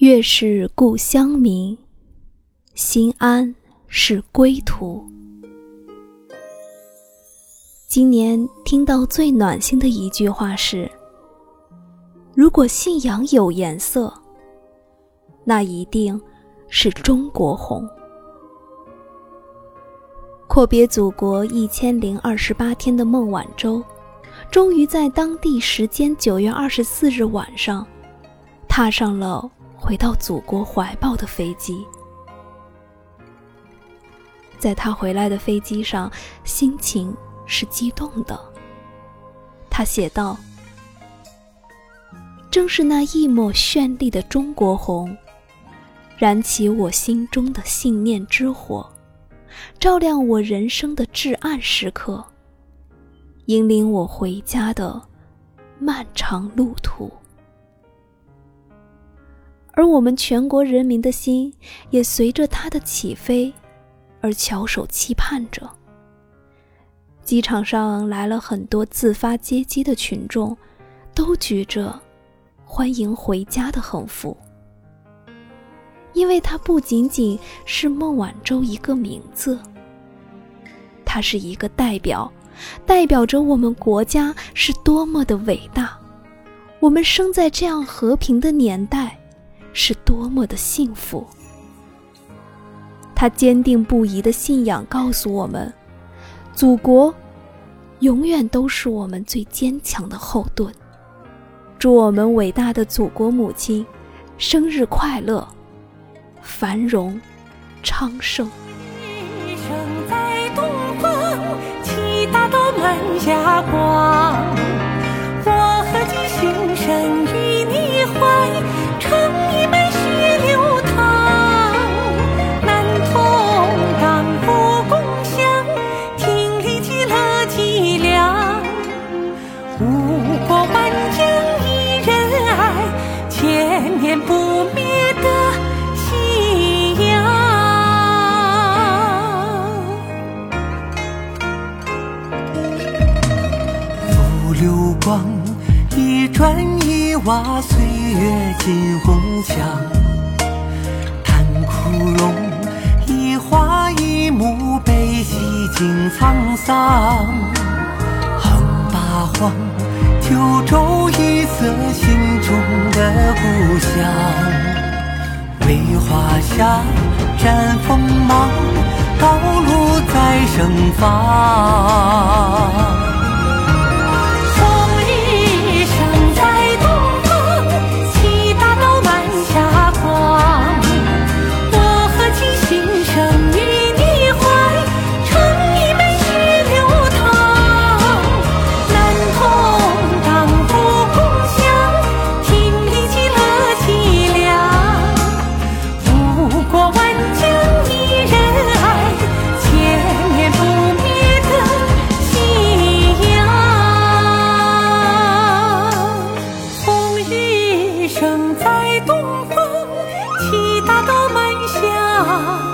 月是故乡明，心安是归途。今年听到最暖心的一句话是：“如果信仰有颜色，那一定是中国红。”阔别祖国一千零二十八天的孟晚舟，终于在当地时间九月二十四日晚上，踏上了。回到祖国怀抱的飞机，在他回来的飞机上，心情是激动的。他写道：“正是那一抹绚丽的中国红，燃起我心中的信念之火，照亮我人生的至暗时刻，引领我回家的漫长路途。”而我们全国人民的心也随着它的起飞而翘首期盼着。机场上来了很多自发接机的群众，都举着欢迎回家的横幅，因为它不仅仅是孟晚舟一个名字，它是一个代表，代表着我们国家是多么的伟大。我们生在这样和平的年代。是多么的幸福！他坚定不移的信仰告诉我们，祖国永远都是我们最坚强的后盾。祝我们伟大的祖国母亲生日快乐，繁荣昌盛！生在东方，七大道满霞光。光，一砖一瓦岁月尽红墙，叹枯荣，一花一木悲喜尽沧桑。横八荒，九州一色心中的故乡。为华夏展锋芒，道路在盛放。大道满霞。